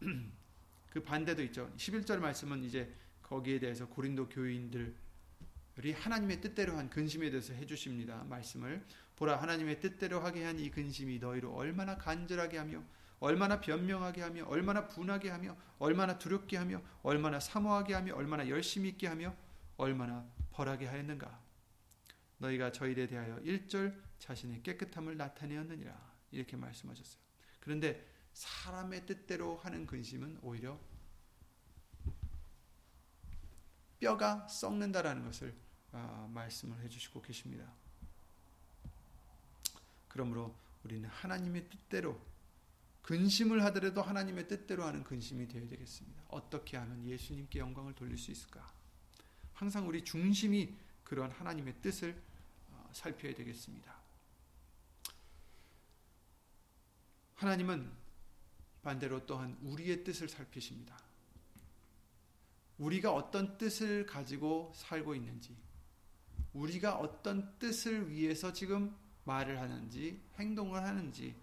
그 반대도 있죠. 11절 말씀은 이제 거기에 대해서 고린도 교인들이 하나님의 뜻대로 한 근심에 대해서 해주십니다. 말씀을 보라 하나님의 뜻대로 하게 한 이 근심이 너희로 얼마나 간절하게 하며 얼마나 변명하게 하며 얼마나 분하게 하며 얼마나 두렵게 하며 얼마나 사모하게 하며 얼마나 열심히 있게 하며 얼마나 벌하게 하였는가 너희가 저희에 대하여 일절 자신의 깨끗함을 나타내었느니라 이렇게 말씀하셨어요. 그런데 사람의 뜻대로 하는 근심은 오히려 뼈가 썩는다라는 것을 아, 말씀을 해주시고 계십니다. 그러므로 우리는 하나님의 뜻대로 근심을 하더라도 하나님의 뜻대로 하는 근심이 되어야 되겠습니다. 어떻게 하면 예수님께 영광을 돌릴 수 있을까? 항상 우리 중심이 그런 하나님의 뜻을 어, 살펴야 되겠습니다. 하나님은 반대로 또한 우리의 뜻을 살피십니다. 우리가 어떤 뜻을 가지고 살고 있는지, 우리가 어떤 뜻을 위해서 지금 말을 하는지, 행동을 하는지,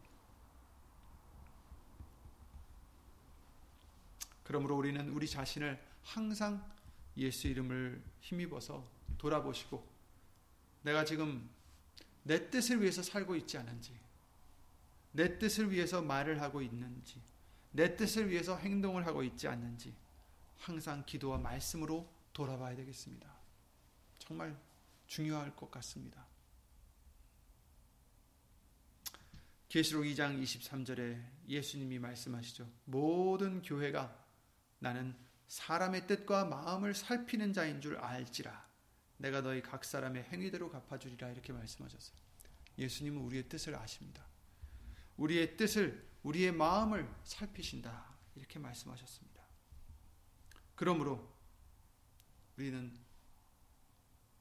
그러므로 우리는 우리 자신을 항상 예수 이름을 힘입어서 돌아보시고 내가 지금 내 뜻을 위해서 살고 있지 않은지 내 뜻을 위해서 말을 하고 있는지 내 뜻을 위해서 행동을 하고 있지 않는지 항상 기도와 말씀으로 돌아봐야 되겠습니다. 정말 중요할 것 같습니다. 계시록 2장 23절에 예수님이 말씀하시죠. 모든 교회가 나는 사람의 뜻과 마음을 살피는 자인 줄 알지라. 내가 너희 각 사람의 행위대로 갚아주리라. 이렇게 말씀하셨어요. 예수님은 우리의 뜻을 아십니다. 우리의 뜻을, 우리의 마음을 살피신다. 이렇게 말씀하셨습니다. 그러므로 우리는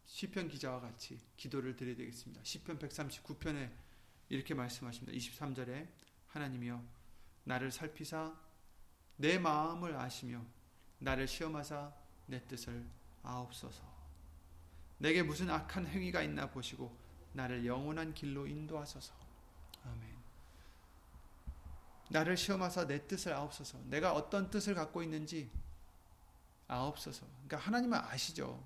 시편 기자와 같이 기도를 드려야 되겠습니다. 시편 139편에 이렇게 말씀하십니다. 23절에 하나님이여 나를 살피사 내 마음을 아시며 나를 시험하사 내 뜻을 아옵소서. 내게 무슨 악한 행위가 있나 보시고 나를 영원한 길로 인도하소서. 아멘. 나를 시험하사 내 뜻을 아옵소서. 내가 어떤 뜻을 갖고 있는지 아옵소서. 그러니까 하나님은 아시죠.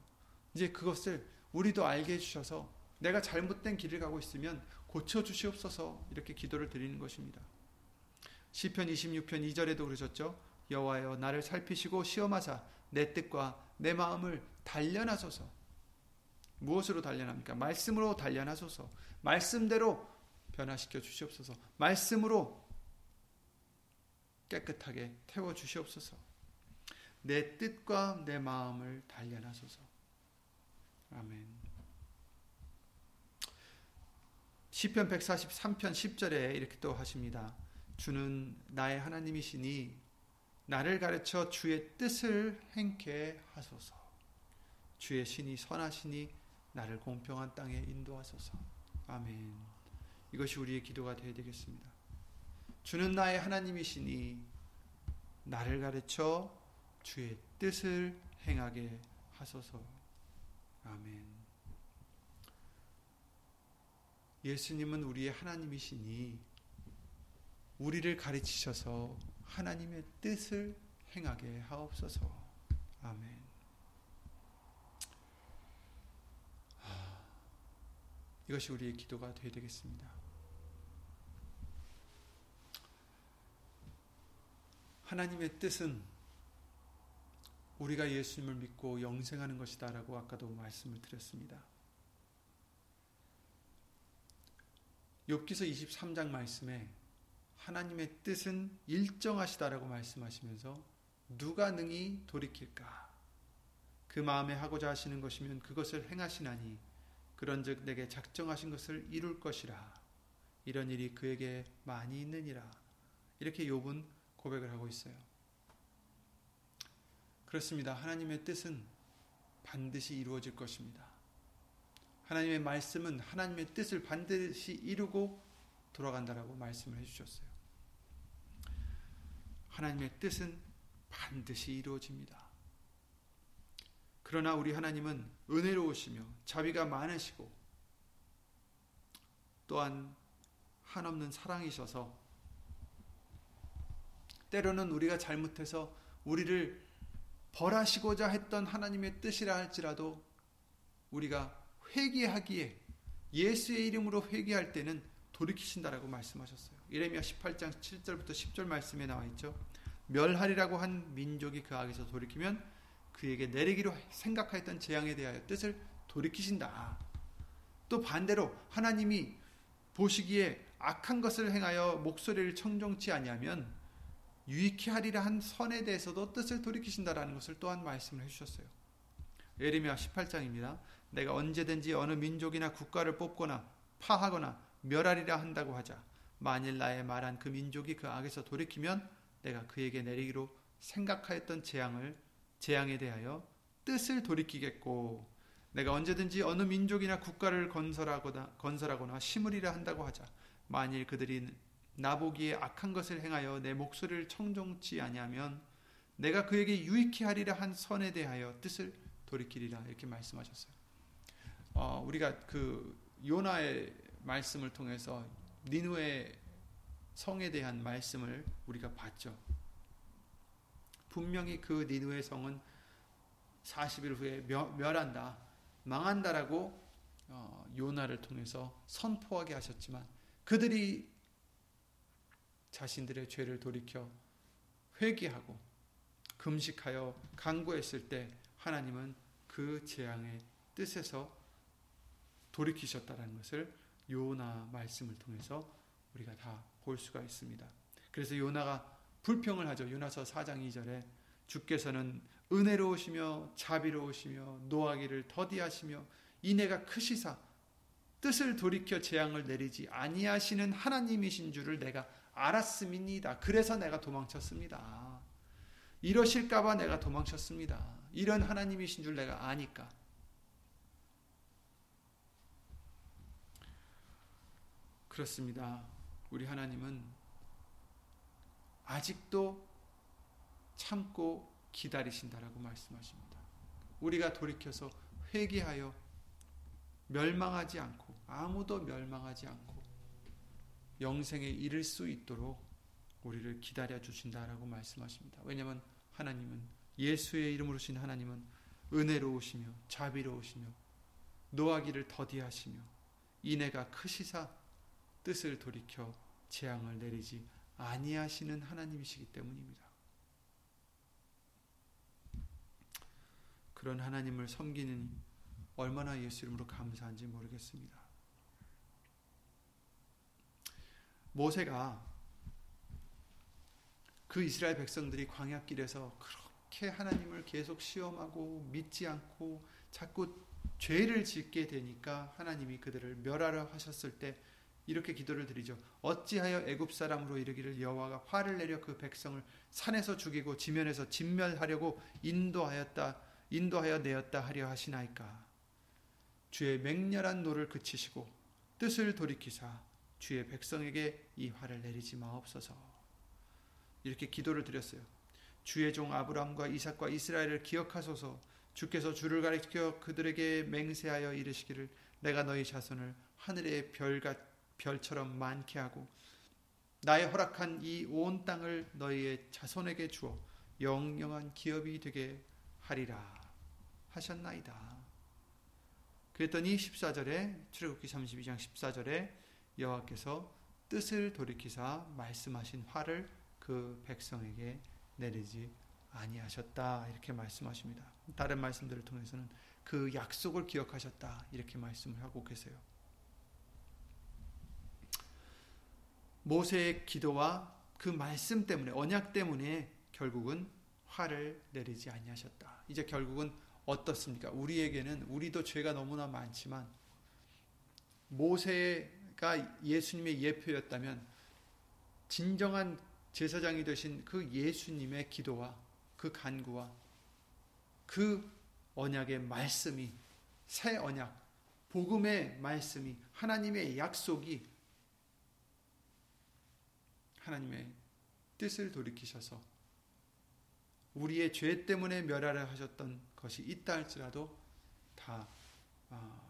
이제 그것을 우리도 알게 해주셔서 내가 잘못된 길을 가고 있으면 고쳐 주시옵소서 이렇게 기도를 드리는 것입니다. 시편 26편 2절에도 그러셨죠. 여호와여 나를 살피시고 시험하사 내 뜻과 내 마음을 단련하소서. 무엇으로 단련합니까? 말씀으로 단련하소서. 말씀대로 변화시켜 주시옵소서. 말씀으로 깨끗하게 태워 주시옵소서. 내 뜻과 내 마음을 단련하소서. 아멘. 시편 143편 10절에 이렇게 또 하십니다. 주는 나의 하나님이시니 나를 가르쳐 주의 뜻을 행케 하소서. 주의 신이 선하시니 나를 공평한 땅에 인도하소서. 아멘. 이것이 우리의 기도가 되어야 되겠습니다. 주는 나의 하나님이시니 나를 가르쳐 주의 뜻을 행하게 하소서. 아멘. 예수님은 우리의 하나님이시니 우리를 가르치셔서 하나님의 뜻을 행하게 하옵소서. 아멘. 이것이 우리의 기도가 되어야 되겠습니다. 하나님의 뜻은 우리가 예수님을 믿고 영생하는 것이다라고 아까도 말씀을 드렸습니다. 욥기서 23장 말씀에 하나님의 뜻은 일정하시다라고 말씀하시면서 누가 능히 돌이킬까? 그 마음에 하고자 하시는 것이면 그것을 행하시나니 그런즉 내게 작정하신 것을 이룰 것이라. 이런 일이 그에게 많이 있느니라. 이렇게 욥은 고백을 하고 있어요. 그렇습니다. 하나님의 뜻은 반드시 이루어질 것입니다. 하나님의 말씀은 하나님의 뜻을 반드시 이루고 돌아간다라고 말씀을 해주셨어요. 하나님의 뜻은 반드시 이루어집니다. 그러나 우리 하나님은 은혜로우시며 자비가 많으시고 또한 한없는 사랑이셔서 때로는 우리가 잘못해서 우리를 벌하시고자 했던 하나님의 뜻이라 할지라도 우리가 회개하기에 예수의 이름으로 회개할 때는 돌이키신다라고 말씀하셨어요. 이레미야 18장 7절부터 10절 말씀에 나와 있죠. 멸하리라고 한 민족이 그 악에서 돌이키면 그에게 내리기로 생각하였던 재앙에 대하여 뜻을 돌이키신다. 또 반대로 하나님이 보시기에 악한 것을 행하여 목소리를 청정치 아니하면 유익히 하리라 한 선에 대해서도 뜻을 돌이키신다라는 것을 또한 말씀을 해주셨어요. 예레미야 18장입니다. 내가 언제든지 어느 민족이나 국가를 뽑거나 파하거나 멸하리라 한다고 하자. 만일 나의 말한 그 민족이 그 악에서 돌이키면 내가 그에게 내리기로 생각하였던 재앙을 재앙에 대하여 뜻을 돌이키겠고 내가 언제든지 어느 민족이나 국가를 건설하거나 건설하거나 심으리라 한다고 하자. 만일 그들이 나보기에 악한 것을 행하여 내 목소리를 청종치 아니하면 내가 그에게 유익히 하리라 한 선에 대하여 뜻을 돌이키리라 이렇게 말씀하셨어요. 어, 우리가 그 요나의 말씀을 통해서 니누의 성에 대한 말씀을 우리가 봤죠. 분명히 그 니누의 성은 40일 후에 멸한다, 망한다라고 어, 요나를 통해서 선포하게 하셨지만 그들이 자신들의 죄를 돌이켜 회개하고 금식하여 간구했을 때 하나님은 그 재앙의 뜻에서 돌이키셨다는 것을 요나 말씀을 통해서 우리가 다 볼 수가 있습니다. 그래서 요나가 불평을 하죠. 요나서 4장 2절에 주께서는 은혜로우시며 자비로우시며 노하기를 더디하시며 이내가 크시사 뜻을 돌이켜 재앙을 내리지 아니하시는 하나님이신 줄을 내가 알았음이니다. 그래서 내가 도망쳤습니다. 이러실까봐 내가 도망쳤습니다. 이런 하나님이신 줄 내가 아니까. 그렇습니다. 우리 하나님은 아직도 참고 기다리신다라고 말씀하십니다. 우리가 돌이켜서 회개하여 멸망하지 않고 아무도 멸망하지 않고 영생에 이를 수 있도록 우리를 기다려 주신다라고 말씀하십니다. 왜냐하면 하나님은 예수의 이름으로 신 하나님은 은혜로우시며 자비로우시며 노하기를 더디하시며 인애가 크시사 뜻을 돌이켜 재앙을 내리지 아니하시는 하나님이시기 때문입니다. 그런 하나님을 섬기는 얼마나 예수 이름으로 감사한지 모르겠습니다. 모세가 그 이스라엘 백성들이 광야길에서 그렇게 하나님을 계속 시험하고 믿지 않고 자꾸 죄를 짓게 되니까 하나님이 그들을 멸하려 하셨을 때 이렇게 기도를 드리죠. 어찌하여 애굽 사람으로 이르기를 여호와가 화를 내려 그 백성을 산에서 죽이고 지면에서 진멸하려고 인도하였다 인도하여 내었다 하려 하시나이까 주의 맹렬한 노를 그치시고 뜻을 돌이키사 주의 백성에게 이 화를 내리지 마옵소서. 이렇게 기도를 드렸어요. 주의 종 아브라함과 이삭과 이스라엘을 기억하소서. 주께서 주를 가리켜 그들에게 맹세하여 이르시기를 내가 너희 자손을 하늘의 별과 별처럼 많게 하고 나의 허락한 이 온 땅을 너희의 자손에게 주어 영영한 기업이 되게 하리라 하셨나이다. 그랬더니 14절에 출애굽기 32장 14절에 여호와께서 뜻을 돌이키사 말씀하신 화를 그 백성에게 내리지 아니하셨다 이렇게 말씀하십니다. 다른 말씀들을 통해서는 그 약속을 기억하셨다 이렇게 말씀을 하고 계세요. 모세의 기도와 그 말씀 때문에 언약 때문에 결국은 화를 내리지 아니하셨다. 이제 결국은 어떻습니까? 우리에게는 우리도 죄가 너무나 많지만 모세가 예수님의 예표였다면 진정한 제사장이 되신 그 예수님의 기도와 그 간구와 그 언약의 말씀이 새 언약 복음의 말씀이 하나님의 약속이 하나님의 뜻을 돌이키셔서 우리의 죄 때문에 멸하려 하셨던 것이 있다 할지라도 다 아,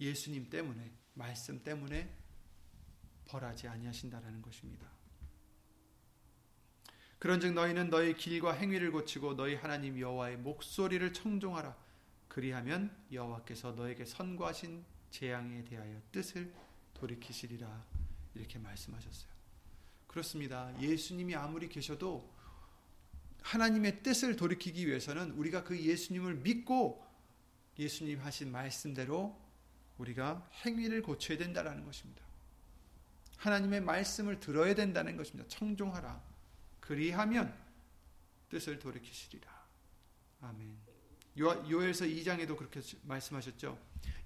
예수님 때문에 말씀 때문에 벌하지 아니하신다라는 것입니다. 그런즉 너희는 너희 길과 행위를 고치고 너희 하나님 여호와의 목소리를 청종하라. 그리하면 여호와께서 너에게 선과하신 재앙에 대하여 뜻을 돌이키시리라. 이렇게 말씀하셨어요. 그렇습니다. 예수님이 아무리 계셔도 하나님의 뜻을 돌이키기 위해서는 우리가 그 예수님을 믿고 예수님 하신 말씀대로 우리가 행위를 고쳐야 된다는 것입니다. 하나님의 말씀을 들어야 된다는 것입니다. 청종하라. 그리하면 뜻을 돌이키시리라. 아멘. 요 엘서 2장에도 그렇게 말씀하셨죠.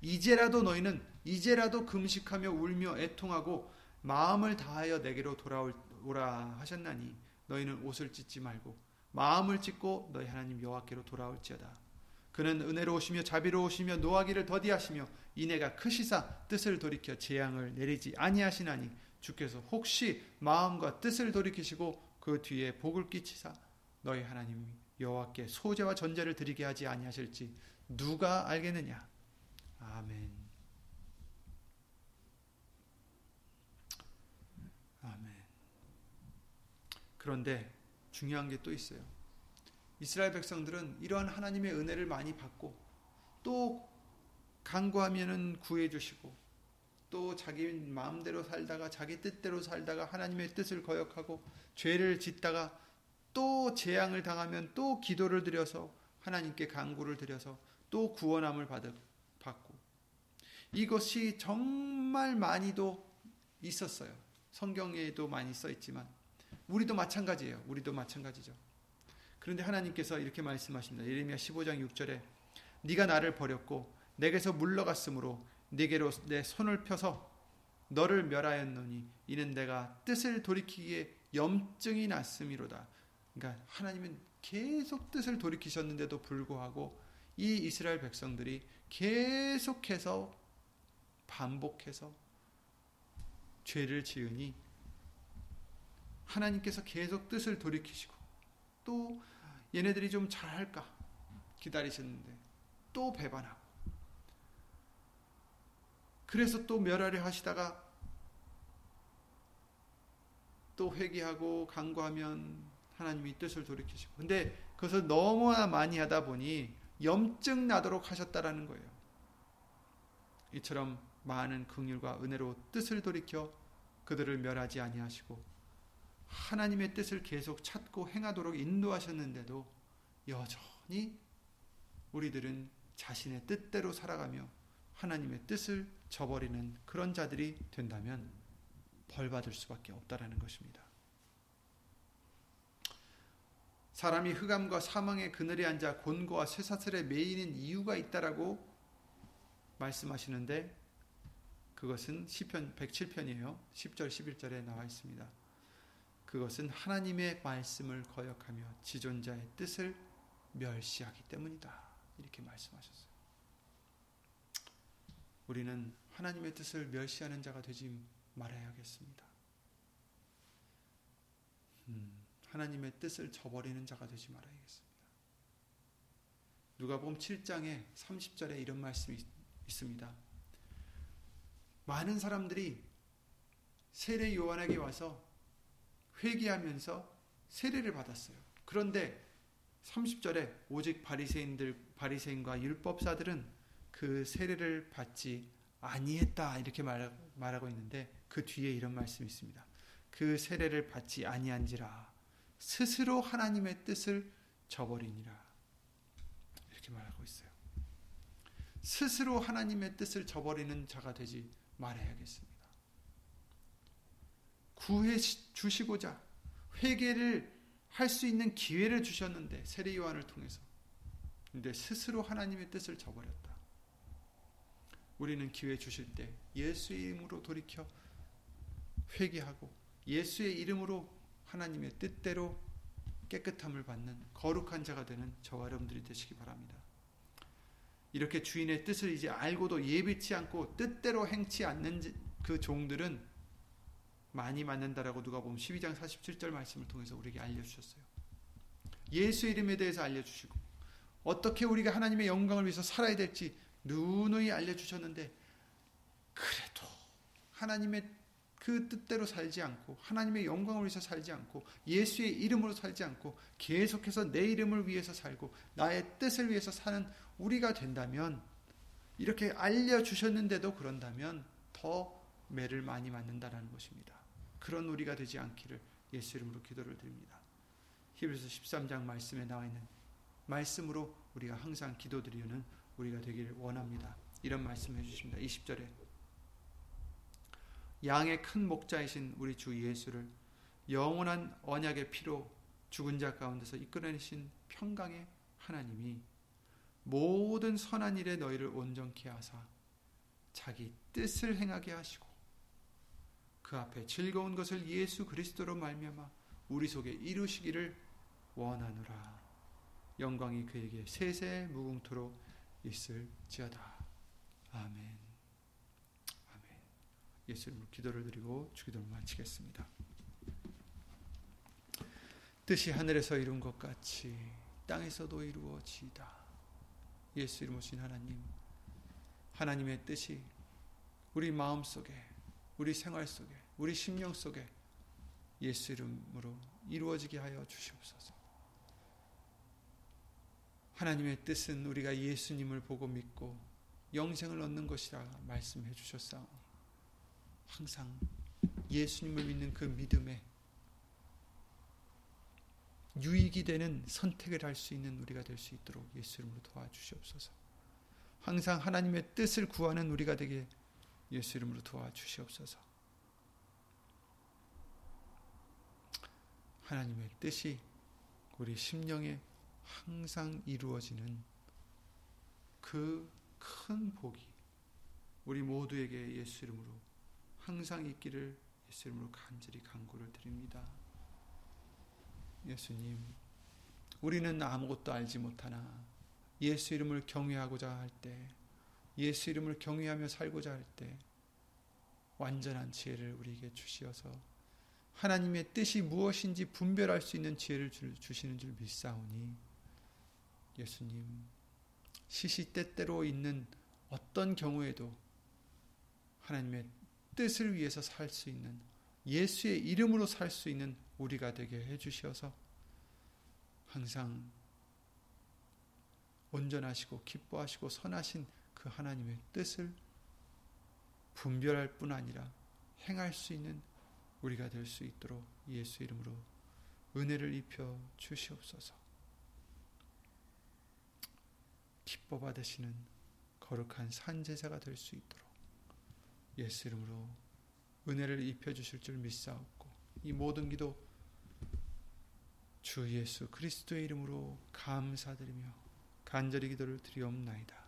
이제라도 너희는 이제라도 금식하며 울며 애통하고 마음을 다하여 내게로 돌아오라 하셨나니 너희는 옷을 찢지 말고 마음을 찢고 너희 하나님 여호와께로 돌아올지어다. 그는 은혜로우시며 자비로우시며 노하기를 더디하시며 이내가 크시사 뜻을 돌이켜 재앙을 내리지 아니하시나니 주께서 혹시 마음과 뜻을 돌이키시고 그 뒤에 복을 끼치사 너희 하나님 여호와께 소제와 전제를 드리게 하지 아니하실지 누가 알겠느냐. 아멘. 그런데 중요한 게 또 있어요. 이스라엘 백성들은 이러한 하나님의 은혜를 많이 받고 또 간구하면은 구해 주시고 또 자기 마음대로 살다가 자기 뜻대로 살다가 하나님의 뜻을 거역하고 죄를 짓다가 또 재앙을 당하면 또 기도를 드려서 하나님께 간구를 드려서 또 구원함을 받고 이것이 정말 많이도 있었어요. 성경에도 많이 써 있지만 우리도 마찬가지예요. 우리도 마찬가지죠. 그런데 하나님께서 이렇게 말씀하십니다. 예레미야 15장 6절에 네가 나를 버렸고 내게서 물러갔으므로 네게로 내 손을 펴서 너를 멸하였노니 이는 내가 뜻을 돌이키기에 염증이 났음이로다. 그러니까 하나님은 계속 뜻을 돌이키셨는데도 불구하고 이 이스라엘 백성들이 계속해서 반복해서 죄를 지으니 하나님께서 계속 뜻을 돌이키시고 또 얘네들이 좀 잘할까 기다리셨는데 또 배반하고 그래서 또 멸하려 하시다가 또 회개하고 간구하면 하나님이 뜻을 돌이키시고 근데 그것을 너무나 많이 하다 보니 염증 나도록 하셨다라는 거예요. 이처럼 많은 긍휼과 은혜로 뜻을 돌이켜 그들을 멸하지 아니하시고 하나님의 뜻을 계속 찾고 행하도록 인도하셨는데도 여전히 우리들은 자신의 뜻대로 살아가며 하나님의 뜻을 저버리는 그런 자들이 된다면 벌 받을 수밖에 없다라는 것입니다. 사람이 흑암과 사망의 그늘에 앉아 곤고와 쇠사슬에 매이는 이유가 있다라고 말씀하시는데 그것은 시편 107편이에요. 10절 11절에 나와 있습니다. 그것은 하나님의 말씀을 거역하며 지존자의 뜻을 멸시하기 때문이다. 이렇게 말씀하셨어요. 우리는 하나님의 뜻을 멸시하는 자가 되지 말아야겠습니다. 음, 하나님의 뜻을 저버리는 자가 되지 말아야겠습니다. 누가복음 7장에 30절에 이런 말씀이 있습니다. 많은 사람들이 세례 요한에게 와서 회개하면서 세례를 받았어요. 그런데 30절에 오직 바리새인들 바리새인과 율법사들은 그 세례를 받지 아니했다 이렇게 말하고 있는데 그 뒤에 이런 말씀이 있습니다. 그 세례를 받지 아니한지라 스스로 하나님의 뜻을 저버리니라 이렇게 말하고 있어요. 스스로 하나님의 뜻을 저버리는 자가 되지 말아야겠습니다. 구해 주시고자 회개를 할 수 있는 기회를 주셨는데 세례 요한을 통해서 근데 스스로 하나님의 뜻을 저버렸다. 우리는 기회 주실 때 예수의 이름으로 돌이켜 회개하고 예수의 이름으로 하나님의 뜻대로 깨끗함을 받는 거룩한 자가 되는 저와 여러분들이 되시기 바랍니다. 이렇게 주인의 뜻을 이제 알고도 예비치 않고 뜻대로 행치 않는 그 종들은 많이 맞는다라고 누가 보면 12장 47절 말씀을 통해서 우리에게 알려주셨어요. 예수 이름에 대해서 알려주시고 어떻게 우리가 하나님의 영광을 위해서 살아야 될지 누누이 알려주셨는데 그래도 하나님의 그 뜻대로 살지 않고 하나님의 영광을 위해서 살지 않고 예수의 이름으로 살지 않고 계속해서 내 이름을 위해서 살고 나의 뜻을 위해서 사는 우리가 된다면 이렇게 알려주셨는데도 그런다면 더 매를 많이 맞는다라는 것입니다. 그런 우리가 되지 않기를 예수 이름으로 기도를 드립니다. 히브리서 13장 말씀에 나와 있는 말씀으로 우리가 항상 기도드리는 우리가 되기를 원합니다. 이런 말씀해 주십니다. 20절에 양의 큰 목자이신 우리 주 예수를 영원한 언약의 피로 죽은 자 가운데서 이끌어내신 평강의 하나님이 모든 선한 일에 너희를 온전케 하사 자기 뜻을 행하게 하시고 그 앞에 즐거운 것을 예수 그리스도로 말미암아 우리 속에 이루시기를 원하노라. 영광이 그에게 세세 무궁토록 있을지어다. 아멘. 아멘. 예수 이름으로 기도를 드리고 주기도를 마치겠습니다. 뜻이 하늘에서 이룬 것 같이 땅에서도 이루어지다. 예수 이름 오신 하나님 하나님의 뜻이 우리 마음 속에 우리 생활 속에 우리 심령 속에 예수 이름으로 이루어지게 하여 주시옵소서. 하나님의 뜻은 우리가 예수님을 보고 믿고 영생을 얻는 것이라 말씀해 주셨사오니 항상 예수님을 믿는 그 믿음에 유익이 되는 선택을 할 수 있는 우리가 될 수 있도록 예수 이름으로 도와주시옵소서. 항상 하나님의 뜻을 구하는 우리가 되게 예수 이름으로 도와주시옵소서. 하나님의 뜻이 우리 심령에 항상 이루어지는 그 큰 복이 우리 모두에게 예수 이름으로 항상 있기를 예수 이름으로 간절히 간구를 드립니다. 예수님, 우리는 아무것도 알지 못하나 예수 이름을 경외하고자 할 때, 예수 이름을 경외하며 살고자 할 때, 완전한 지혜를 우리에게 주시어서 하나님의 뜻이 무엇인지 분별할 수 있는 지혜를 주시는 줄 믿사오니 예수님 시시때때로 있는 어떤 경우에도 하나님의 뜻을 위해서 살 수 있는 예수의 이름으로 살 수 있는 우리가 되게 해 주시어서 항상 온전하시고 기뻐하시고 선하신 그 하나님의 뜻을 분별할 뿐 아니라 행할 수 있는 우리가 될 수 있도록 예수 이름으로 은혜를 입혀 주시옵소서. 기뻐 받으시는 거룩한 산제사가 될 수 있도록 예수 이름으로 은혜를 입혀 주실 줄 믿사옵고 이 모든 기도 주 예수 그리스도의 이름으로 감사드리며 간절히 기도를 드리옵나이다.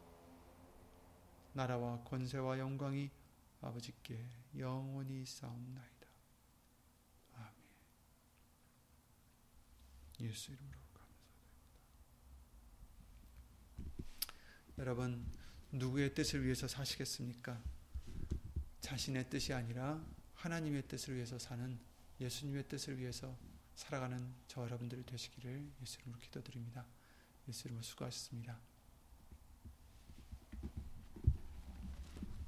나라와 권세와 영광이 아버지께 영원히 싸움나이다 아멘 예수 이름으로 감사드립니다 여러분 누구의 뜻을 위해서 사시겠습니까? 자신의 뜻이 아니라 하나님의 뜻을 위해서 사는 예수님의 뜻을 위해서 살아가는 저 여러분들이 되시기를 예수 이름으로 기도드립니다. 예수 이름으로 수고하셨습니다.